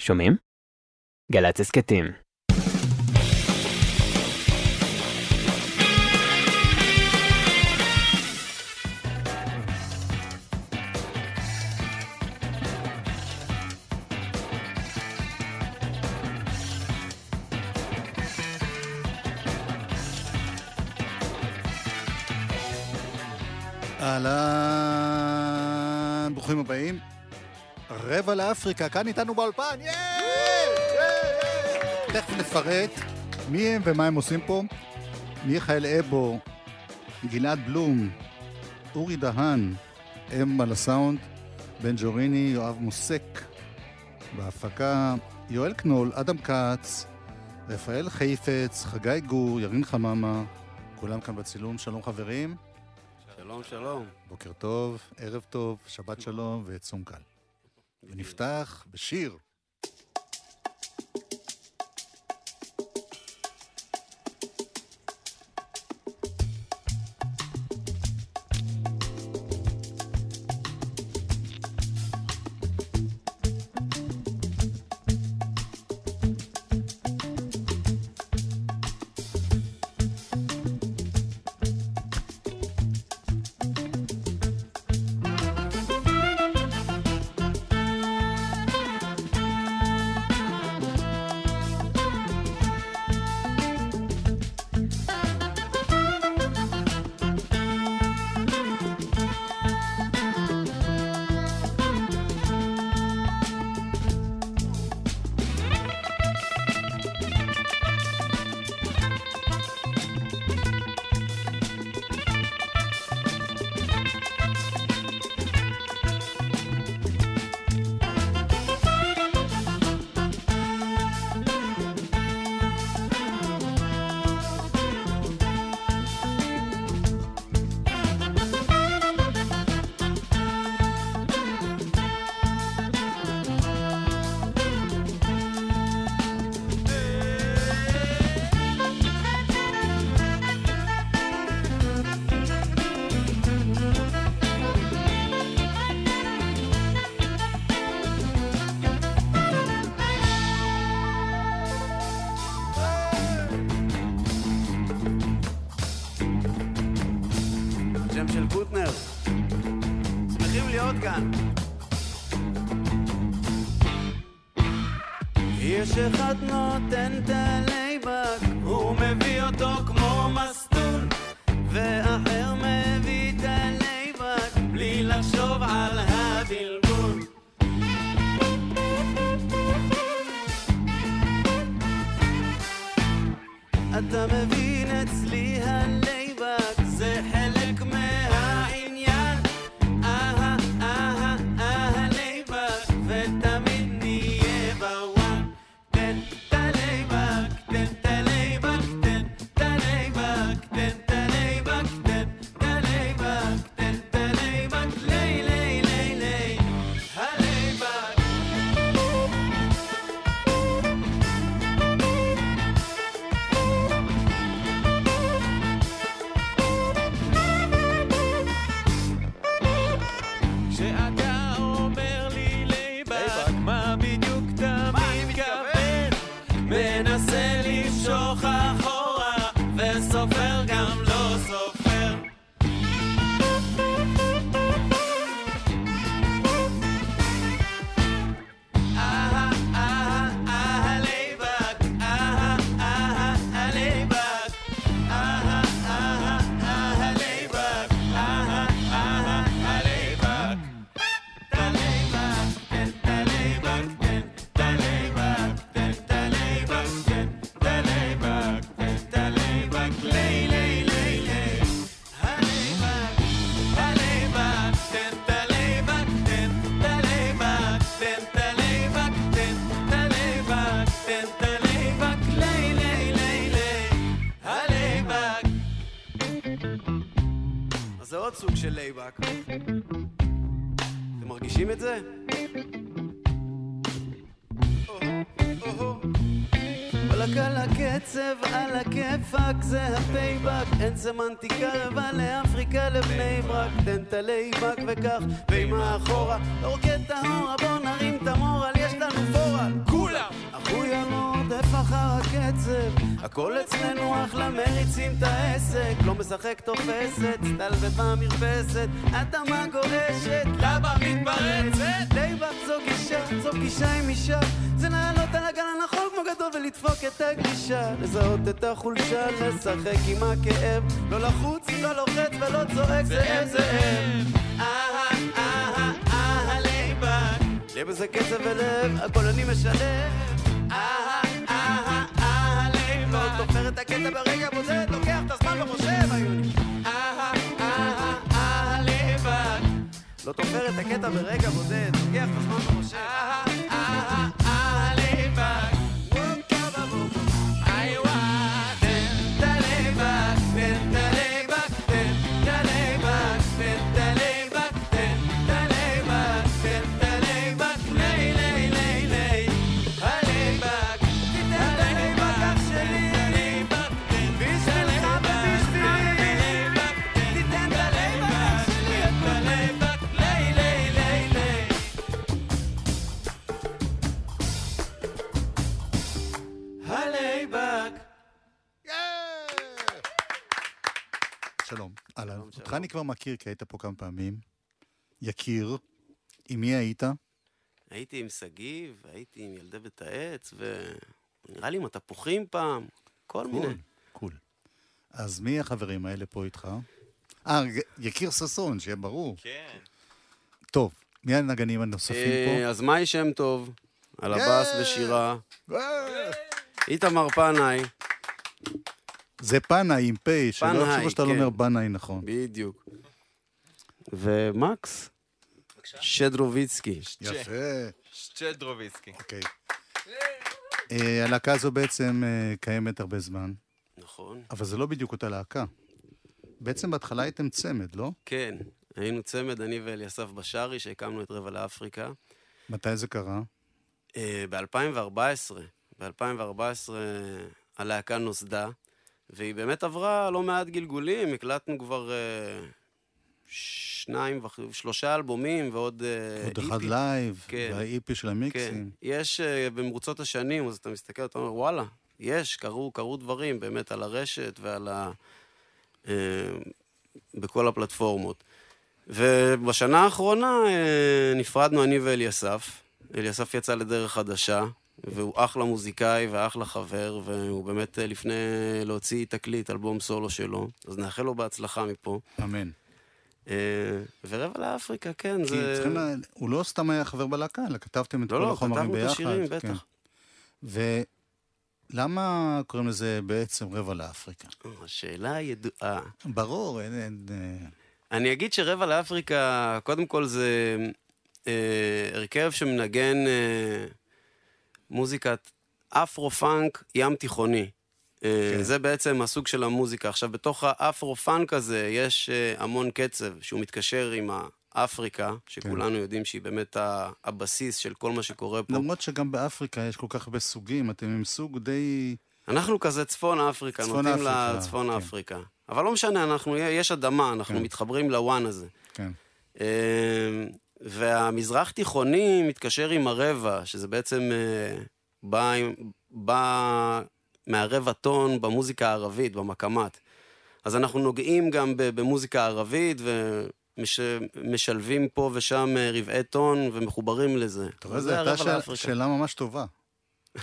שומעים? גל"צ הסכתים. רבע לאפריקה, כאן איתנו באולפן, ייי! תכף נפרט מי הם ומה הם עושים פה. מיכאל אבו, גלעד בלום, אורי דהן, אם על הסאונד, בן ג'וריני, יואב מוסק, בהפקה, יואל קנול, אדם כץ, רפאל חיפץ, חגי גור, ירין חממה, כולם כאן בצילום, שלום חברים. שלום, שלום. בוקר טוב, ערב טוב, שבת שלום וצום קל. ונפתח בשיר. יש אחד נותן את ה laid back, הוא מביא אותו כמו מסטול, ואחר מביא את ה laid back, בלי לחשוב על הבלבול. אתה מבין עוד סוג של laid back. אתם מרגישים את זה? וואלכ על הקצב, על הכיפאק, זה ה payback, אין סמנטיקה רבה לאפריקה לבני ברק, תן את ה laid back וכך, ועם האחורה, לא רוקד את ההורה, בוא נרים את המורל, הכל אצלנו אחלה, מריצים את העסק, לא משחק תופסת, סטלבט במרפסת, אדמה גועשת, למה מתפרצת? laid back זו גישה, זו פגישה עם אישה, זה לעלות על הגל הנכון כמו גדול ולדפוק את הגלישה, לזהות את החולשה, לשחק עם הכאב, לא לחוץ, לא לוחץ ולא צועק, זאב זאב. אהה, אהה, אהה, laid back, לב זה קצב ולב, הכל אני משלם. אהה, לייבק, תופר את הקטע ברגע בודד, לוקח את הזמן ומושב, היוני. אהה, אהה, אהה, laid back, לא תופר את הקטע ברגע בודד, לוקח את הזמן ומושב. אהה, אהה, אותך. אני כבר מכיר, כי היית פה כמה פעמים. יקיר. עם מי היית? הייתי עם שגיב, הייתי עם ילדי בית העץ, ונראה לי עם התפוחים פעם, כל מיני. קול. קול. אז מי החברים האלה פה איתך? אה, יקיר ששון, שיהיה ברור. כן. טוב, מי הנגנים הנוספים אה, אז מאי שם טוב, על הבאס כן. ושירה, פה? אה, איתמר פנאי, זה פנאי עם פה, שלא יחשבו שאתה לא כן. אומר בנאי נכון. בדיוק. ומקס, שדרוביצקי. יפה. שצ'דרוביסקי. אוקיי. אה, הלהקה הזו בעצם אה, קיימת הרבה זמן, נכון. אבל זה לא בדיוק אותה להקה. בעצם בהתחלה הייתם צמד, לא? כן, היינו צמד, אני ואליסף בשארי, שהקמנו את רבע לאפריקה. מתי זה קרה? ב-2014, ב-2014 הלהקה נוסדה, והיא באמת עברה לא מעט גלגולים, הקלטנו כבר אה, שניים, וח- שלושה אלבומים ועוד אה, עוד EP. אחד live, כן. וה EP של כן, המיקסים. יש אה, במרוצות השנים, אז אתה מסתכל, אתה אומר, וואלה, יש, קרו, קרו דברים באמת על הרשת ועל ה... אה, בכל הפלטפורמות. ובשנה האחרונה אה, נפרדנו אני ואליסף. אליסף יצא לדרך חדשה, והוא אחלה מוזיקאי ואחלה חבר, והוא באמת אה, לפני להוציא תקליט, אלבום סולו שלו, אז נאחל לו בהצלחה מפה. אמן. אה, ורבע לאפריקה, כן, זה... צריכים. הוא לא סתם היה חבר בלהקה, אלא כתבתם את לא, כל לא, החומרים כתבנו את ביחד. השירים, כן. בטח. ולמה קוראים לזה בעצם רבע לאפריקה? השאלה ידועה. ברור, אין... אין אה, אני אגיד שרבע לאפריקה, קודם כל זה אה, הרכב שמנגן אה, מוזיקת אפרו-פאנק ים תיכוני. אה, כן. זה בעצם הסוג של המוזיקה. עכשיו, בתוך האפרו-פאנק הזה יש אה, המון קצב שהוא מתקשר עם האפריקה, שכולנו יודעים שהיא באמת הבסיס של כל מה שקורה פה. למרות שגם באפריקה יש כל כך הרבה סוגים, אתם עם סוג די... אנחנו כזה צפון אפריקה, צפון נוטים אפריקה, לצפון כן. אפריקה. אבל לא משנה, אנחנו, יש אדמה, אנחנו כן. מתחברים ל one הזה. כן. והמזרח תיכוני מתקשר עם הרבע, שזה בעצם אה, בא, בא מהרבע טון במוזיקה הערבית, במקאמט. אז אנחנו נוגעים גם במוזיקה הערבית ומשלבים פה ושם אה, רבעי טון ומחוברים לזה. אתה רואה, זו הייתה שאלה- לאפריקה. שאלה ממש טובה.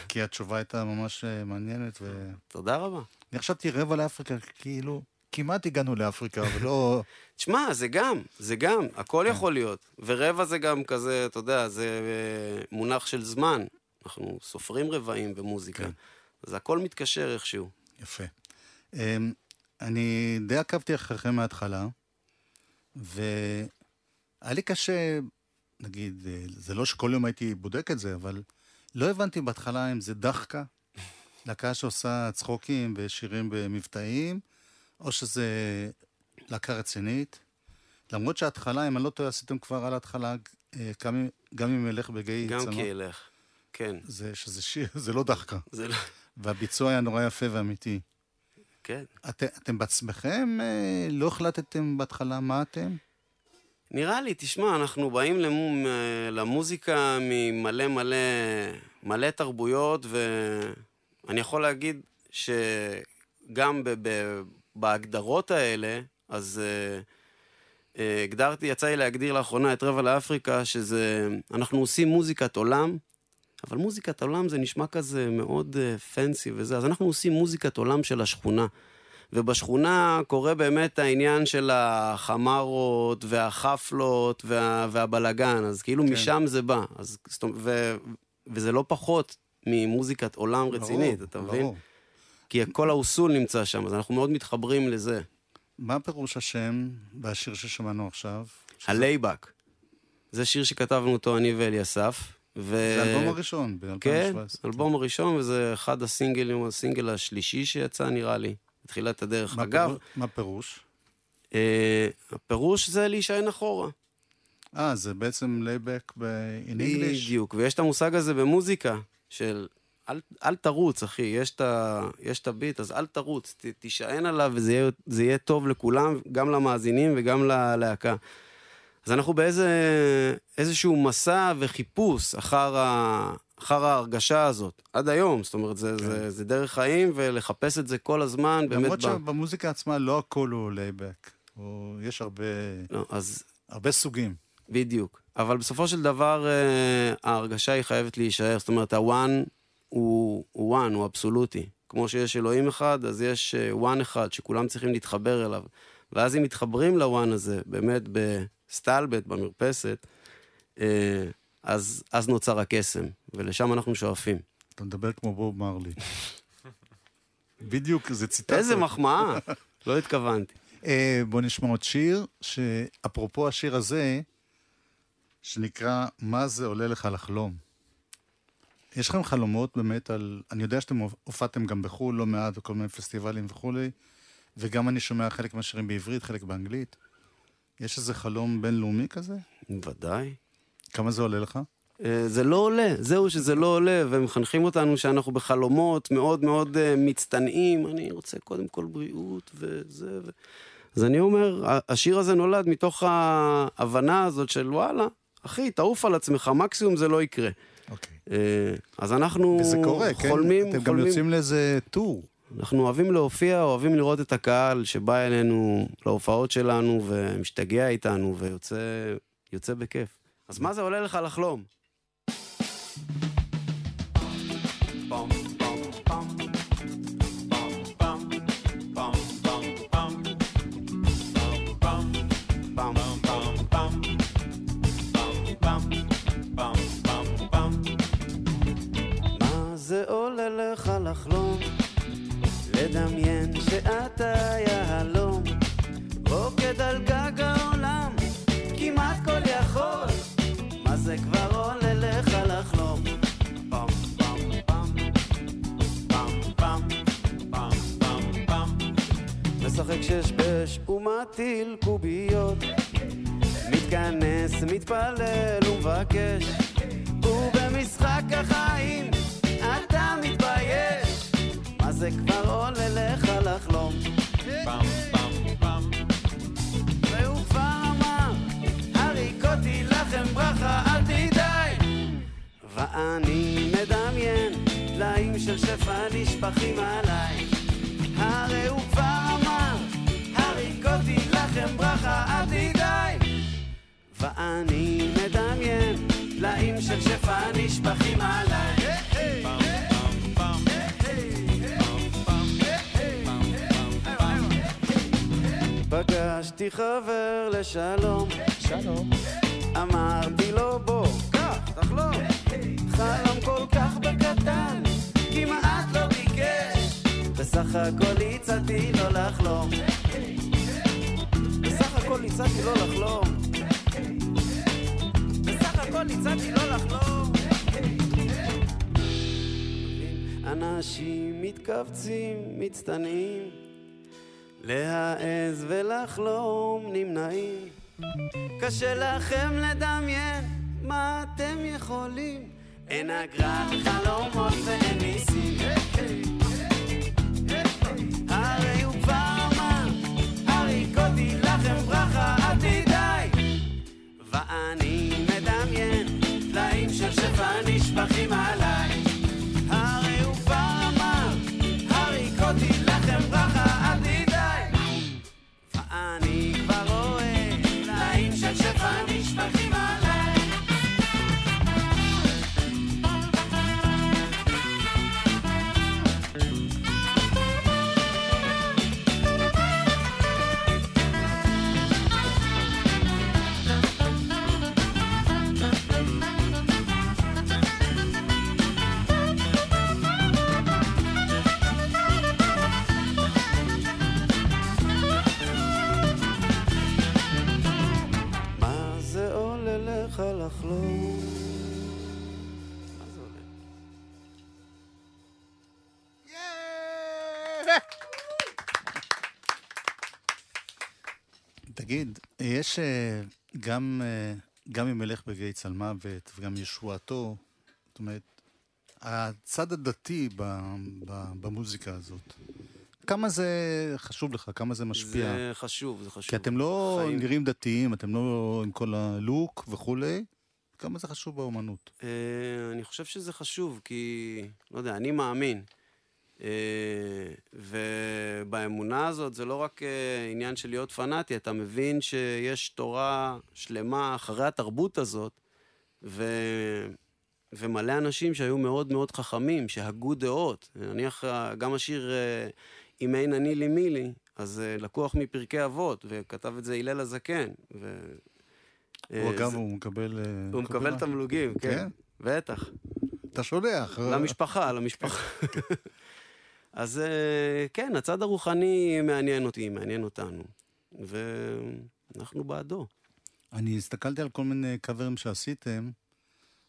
כי התשובה הייתה ממש אה, מעניינת, ו... תודה רבה. אני חשבתי רבע לאפריקה, כאילו, כמעט הגענו לאפריקה, אבל לא... תשמע, זה גם, זה גם, הכל כן. יכול להיות. ורבע זה גם כזה, אתה יודע, זה אה, מונח של זמן. אנחנו סופרים רבעים במוזיקה. כן. אז הכל מתקשר איכשהו. יפה. אמ, אני די עקבתי אחריכם מההתחלה, והיה לי קשה, נגיד, אה, זה לא שכל יום הייתי בודק את זה, אבל לא הבנתי בהתחלה אם זה דחקה, להקה שעושה צחוקים ושירים במבטאים, או שזה להקה רצינית. למרות שההתחלה, אם אני לא טועה, עשיתם כבר על ההתחלה, אה, גם אם- גם אלך בגיא גם צנוע. כי ילך. כן, זה, שזה שיר, זה לא דחקה. זה לא... והביצוע היה נורא יפה ואמיתי. כן. את, אתם בעצמכם אה, לא החלטתם בהתחלה מה אתם? נראה לי, תשמע, אנחנו באים למו, למוזיקה ממלא מלא, מלא תרבויות, ואני יכול להגיד שגם ב- ב- בהגדרות האלה, אז אה, אה, הגדרתי, יצא לי להגדיר לאחרונה את רבע לאפריקה, שזה, אנחנו עושים מוזיקת עולם, אבל מוזיקת עולם זה נשמע כזה מאוד פנסי וזה, אז אנחנו עושים מוזיקת עולם של השכונה. ובשכונה קורה באמת העניין של החמרות והחפלות וה, והבלגן, אז כאילו כן. משם זה בא. אז, ו, וזה לא פחות ממוזיקת עולם רצינית, ברור, אתה מבין? ברור. כי כל האוסול נמצא שם, אז אנחנו מאוד מתחברים לזה. מה פירוש השם והשיר ששמענו עכשיו? ה laid back. זה שיר שכתבנו אותו אני ואליסף. ו... זה האלבום הראשון ב-2017. כן, אלבום הראשון, וזה אחד הסינגלים, הסינגל השלישי שיצא נראה לי, בתחילת הדרך. מה אגב, פירוש- מה פירוש? אה, הפירוש זה להישען אחורה. אה, זה בעצם laid back ב-in English? בדיוק, ויש את המושג הזה במוזיקה, של אל, אל תרוץ, אחי, יש את, ה, יש את ה beat, אז אל תרוץ, ת, תישען עליו וזה יהיה, זה יהיה טוב לכולם, גם למאזינים וגם ללהקה. אז אנחנו באיזה איזשהו מסע וחיפוש אחר, ה, אחר ההרגשה הזאת, עד היום, זאת אומרת, זה, כן. זה, זה דרך חיים, ולחפש את זה כל הזמן, באמת למרות בא. שבמוזיקה עצמה לא הכל הוא laid back. הוא- יש הרבה לא, אז הרבה סוגים. בדיוק. אבל בסופו של דבר, אה, ההרגשה היא חייבת להישאר. זאת אומרת, ה one הוא one, הוא אבסולוטי. כמו שיש אלוהים אחד, אז יש אה, one אחד שכולם צריכים להתחבר אליו. ואז אם מתחברים ל one הזה, באמת בסטלבט, במרפסת, אה, אז, אז נוצר הקסם, ולשם אנחנו שואפים. אתה מדבר כמו בוב מרלי. בדיוק, זה ציטטה. איזה מחמאה, לא התכוונתי. אה, בוא נשמע עוד שיר, שאפרופו השיר הזה, שנקרא "מה זה עולה לך לחלום". יש לכם חלומות באמת על... אני יודע שאתם הופעתם גם בחו"ל לא מעט, בכל מיני פסטיבלים וכולי, וגם אני שומע חלק מהשירים בעברית, חלק באנגלית. יש איזה חלום בינלאומי כזה? ודאי. כמה זה עולה לך? אה, זה לא עולה, זהו שזה לא עולה, ומחנכים אותנו שאנחנו בחלומות מאוד מאוד אה, מצטנעים, אני רוצה קודם כל בריאות וזה ו... אז אני אומר, השיר הזה נולד מתוך ההבנה הזאת של וואלה, אחי, תעוף על עצמך, מקסימום זה לא יקרה. אוקיי. אה, אז אנחנו וזה קורה, כן? חולמים, אתם גם חולמים. יוצאים לאיזה טור. אנחנו אוהבים להופיע, אוהבים לראות את הקהל שבא אלינו להופעות שלנו ומשתגע איתנו ויוצא יוצא בכיף. אז מה זה עולה לך לחלום? ומבקש, ובמשחק החיים אתה מתבייש. מה זה כבר עולה לך לחלום? פעם, פעם, פעם. והוא כבר אמר, הריקותי לכם ברכה, אל תדאי. ואני מדמיין, טלאים של שפע נשפכים עליי. הרי הוא כבר אמר, הריקותי לכם ברכה, אל תדאי. ואני של שפע נשפכים עליי. פגשתי חבר לשלום, שלום. אמרתי לו בוא, קח, תחלום. חלם כל כך בקטן, כמעט לא ביקש. בסך הכל הצעתי לו לחלום. בסך הכל הצעתי לו לחלום. הכל הצעתי לו לחלום. אנשים מתכווצים, מצטנעים, להעז ולחלום נמנעים. קשה לכם לדמיין מה אתם יכולים. אין אגרת חלומות ואין מיסים. הרי הוא נשפכים עליי. יש אה, גם, אה, גם אם ילך בגיא צלמוות וגם ישועתו, זאת אומרת, הצד הדתי ב, ב, במוזיקה הזאת, כמה זה חשוב לך? כמה זה משפיע? זה חשוב, זה חשוב. כי אתם לא חיים. נראים דתיים, אתם לא עם כל הלוק וכולי, כמה זה חשוב באומנות? אה, אני חושב שזה חשוב, כי, לא יודע, אני מאמין. אה, ובאמונה הזאת זה לא רק אה, עניין של להיות פנאטי, אתה מבין שיש תורה שלמה אחרי התרבות הזאת, ו... ומלא אנשים שהיו מאוד מאוד חכמים, שהגו דעות. נניח אה, גם השיר "אם אין אני לי מי לי", אז לקוח מפרקי אבות, וכתב את זה הלל הזקן. ו... הוא אגב, זה- הוא מקבל... הוא מקבל? תמלוגים, כן. כן? בטח. אתה שולח. למשפחה, למשפחה. אז אה, כן, הצד הרוחני מעניין אותי, מעניין אותנו. ואנחנו בעדו. אני הסתכלתי על כל מיני קאברים שעשיתם,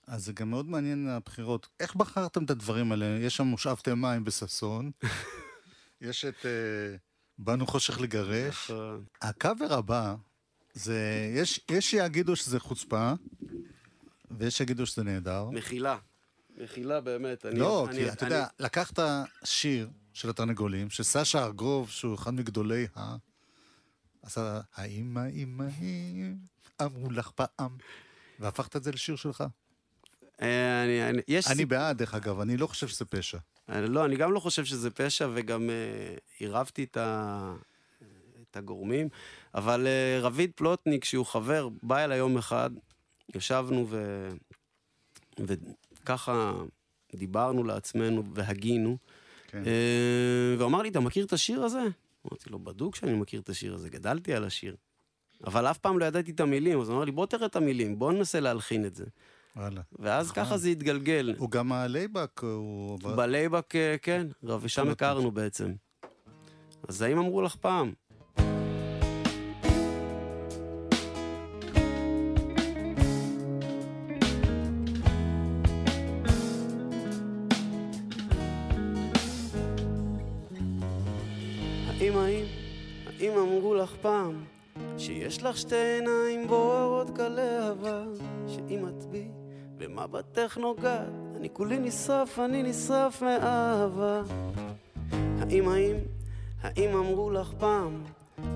אז זה גם מאוד מעניין הבחירות. איך בחרתם את הדברים האלה? יש שם מושב מים בששון, יש את אה, באנו חושך לגרש. הקאבר הבא, זה, יש, יש שיגידו שזה חוצפה, ויש שיגידו שזה נהדר. מחילה. מחילה באמת. אני- לא, אני- כי אתה אני- יודע, לקחת שיר של התרנגולים, שסשה ארגוב, שהוא אחד מגדולי ה... עשה, האמא, אמא, אמא, אמרו לך פעם, והפכת את זה לשיר שלך. אה, אני- אני- יש... אני בעד, דרך אגב, אני לא חושב שזה פשע. אה, לא, אני גם לא חושב שזה פשע, וגם אה, עירבתי את ה... את הגורמים, אבל אה, רביד פלוטניק, שהוא חבר, בא אליי יום אחד, ישבנו ו... וככה דיברנו לעצמנו והגינו, כן. אה, והוא אמר לי, אתה מכיר את השיר הזה? אמרתי לו, בדוק שאני מכיר את השיר הזה, גדלתי על השיר. אבל אף פעם לא ידעתי את המילים, אז הוא אמר לי, בוא תראה את המילים, בוא ננסה להלחין את זה. וואלה. ואז נכון. ככה זה התגלגל. הוא גם ה laid back, הוא... ב laid back, אה, כן, ושם. הכרנו בעצם. אז האם אמרו לך פעם? האם האם, האם אמרו לך פעם שיש לך שתי עיניים בוערות כלהבה שאם את בי במבטך נוגעת אני כולי נשרף, אני נשרף מאהבה. האם האם, האם אמרו לך פעם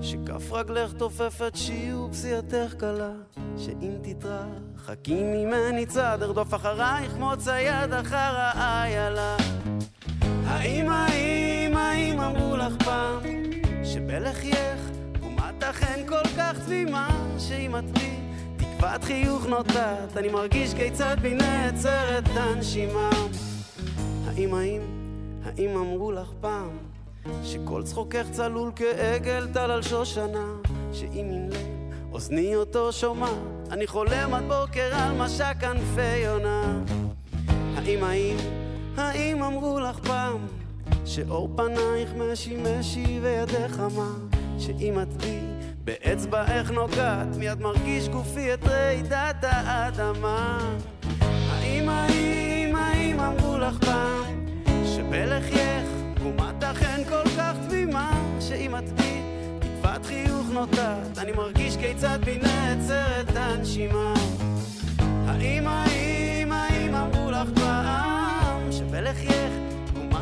שכף רגלך תופפת שיעור פסיעתך קלה שאם תתרחקי ממני צעד ארדוף אחרייך כמו צייד אחר האיילה האם, האם, האם אמרו לך פעם שבלחייך אומת אכן כל כך תמימה שאם את בי תקוות חיוך נוטעת אני מרגיש כיצד בי נעצרת הנשימה. האם, האם, האם אמרו לך פעם שכל צחוקך צלול כעגל טל על שושנה? שאם ימלא אוזני אותו שומע אני חולם עד בוקר על משק כנפי יונה. האם, האם, האם אמרו לך פעם שאור פנייך משי משי וידך חמה שאם את בי באצבעך נוגעת מיד מרגיש גופי את רעידת האדמה. האם, האם, האם אמרו לך פעם שבלחייך תקומת אכן כל כך תמימה? שאם את בי תקוות חיוך נוטעת אני מרגיש כיצד בי נעצרת הנשימה. האם, האם, האם אמרו לך פעם שבלחייך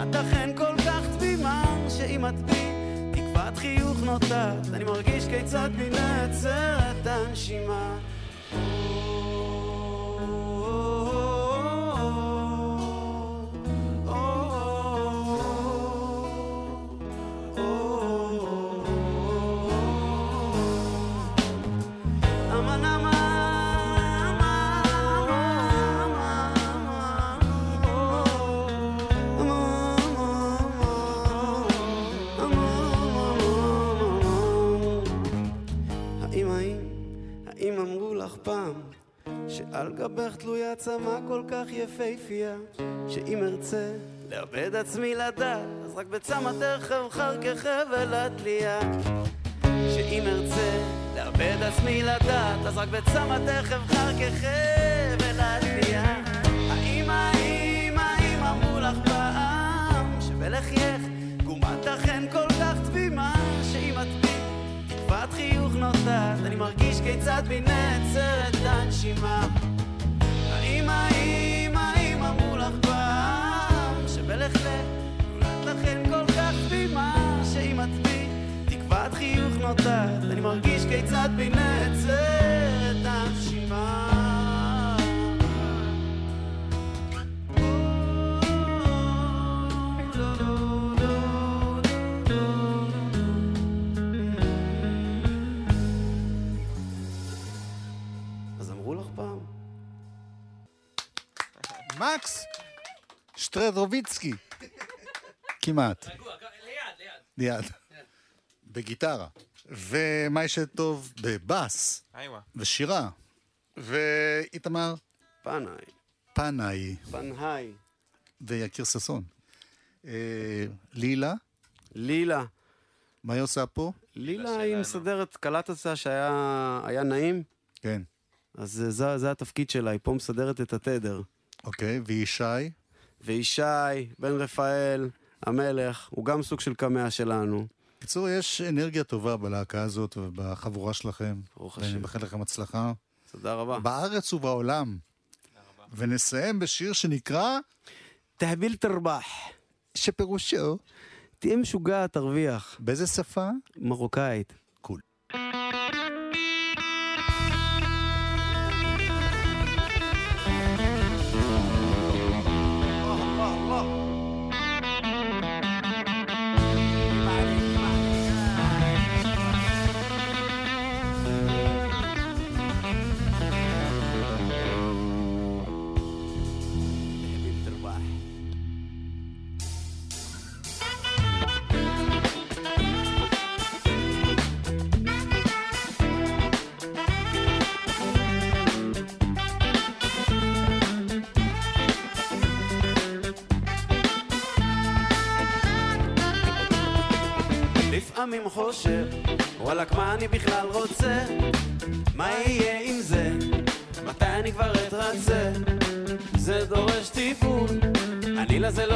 תקומת אכן כל כך תמימה שאם את בי תקוות חיוך נוטעת אני מרגיש כיצד בי נעצרת הנשימה. אמן גבך תלויה צמא כל כך יפהפייה שאם ארצה לאבד עצמי לדעת אז רק בצמתך אבחר כחבל התלייה. שאם ארצה לאבד עצמי לדעת, אז רק בצמתך אבחר כחבל התלייה. האם, האם, האם אמרו לך פעם שבלחייך גומת אכן כל כך תמימה, שאם את בי תקוות חיוך נוטעת, כיצד בי נעצרת הנשימה אני מרגיש כיצד בי נעצר שטרדרוביצקי. כמעט. ליד, ליד. בגיטרה. ומה יש טוב בבאס. ושירה. ואיתמר פנאי. פנאי, פנהי. ויקיר ששון. אה, לילה, לילה. מה היא עושה פה? לילה היא מסדרת קלט הצעה שהיה היה נעים, כן. אז זה- זה, זה התפקיד שלה, היא פה מסדרת את התדר. אוקיי, וישי, וישי, בן רפאל, המלך, הוא גם סוג של קמע שלנו. בקיצור, יש אנרגיה טובה בלהקה הזאת ובחבורה שלכם. ברוך ואני השם. מאחל לכם הצלחה. תודה רבה. בארץ ובעולם. ונסיים בשיר שנקרא, תהביל תרבח. שפירושו, תהיה משוגע, תרוויח. באיזה שפה? מרוקאית. לפעמים חושב, וואלכ מה אני בכלל רוצה? מה יהיה עם זה? מתי אני כבר אתרצה? זה דורש טיפול, אני לזה לא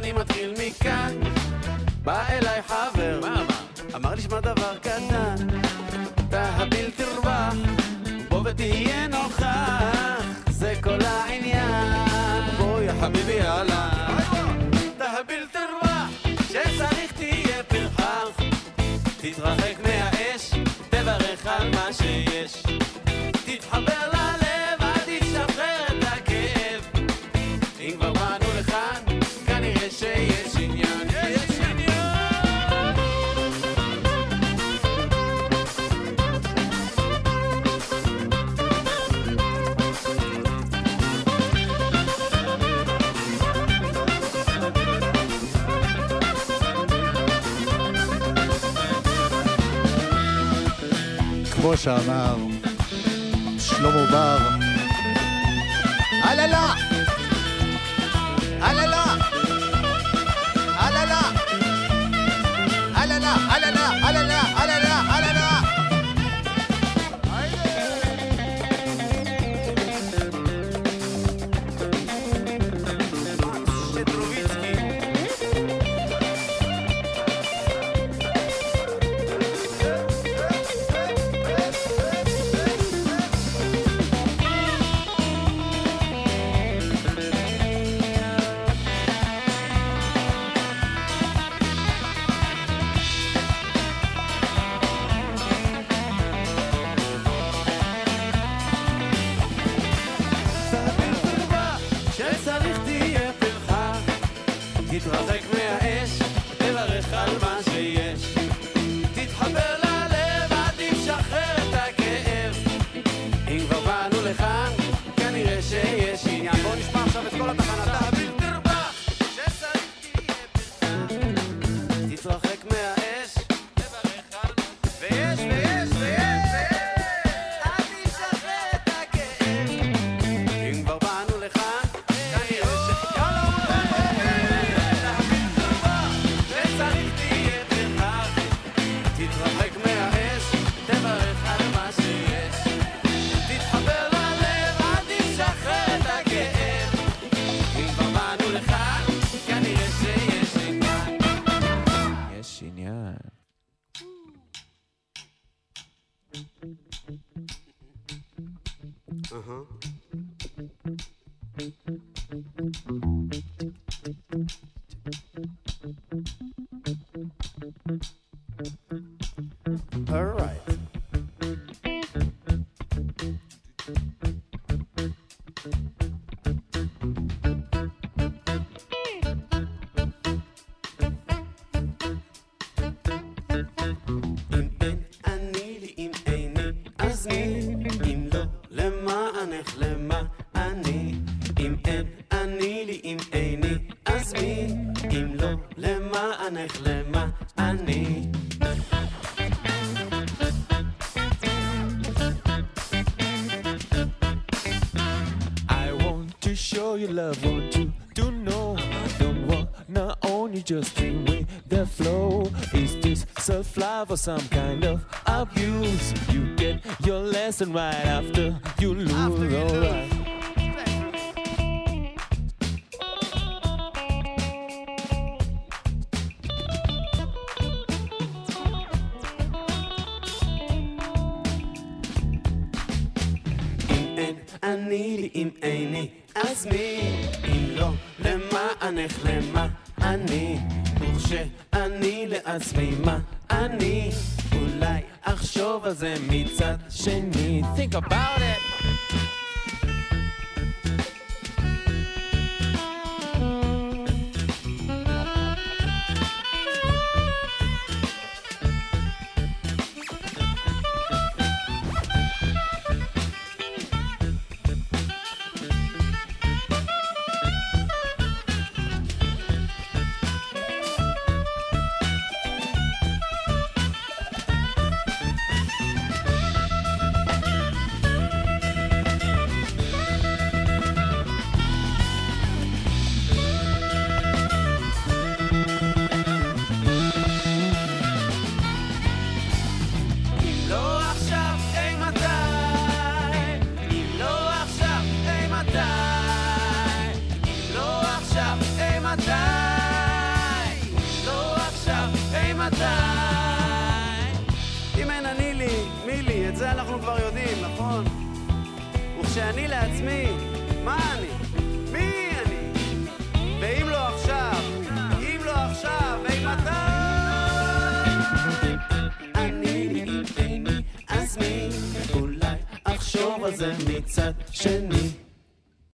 אני מתחיל מכאן. בא אליי חבר, מה אמר? אמר לי שמע דבר קטן. תהביל תרווח, בוא ותהיה נוכח. זה כל העניין. בוא יא חביבי יאללה. כמו שאמר שלמה בר, הללה! הללה! alala, alala, alala, alala. some kind of abuse. You get your lesson right after you lose. After you lose.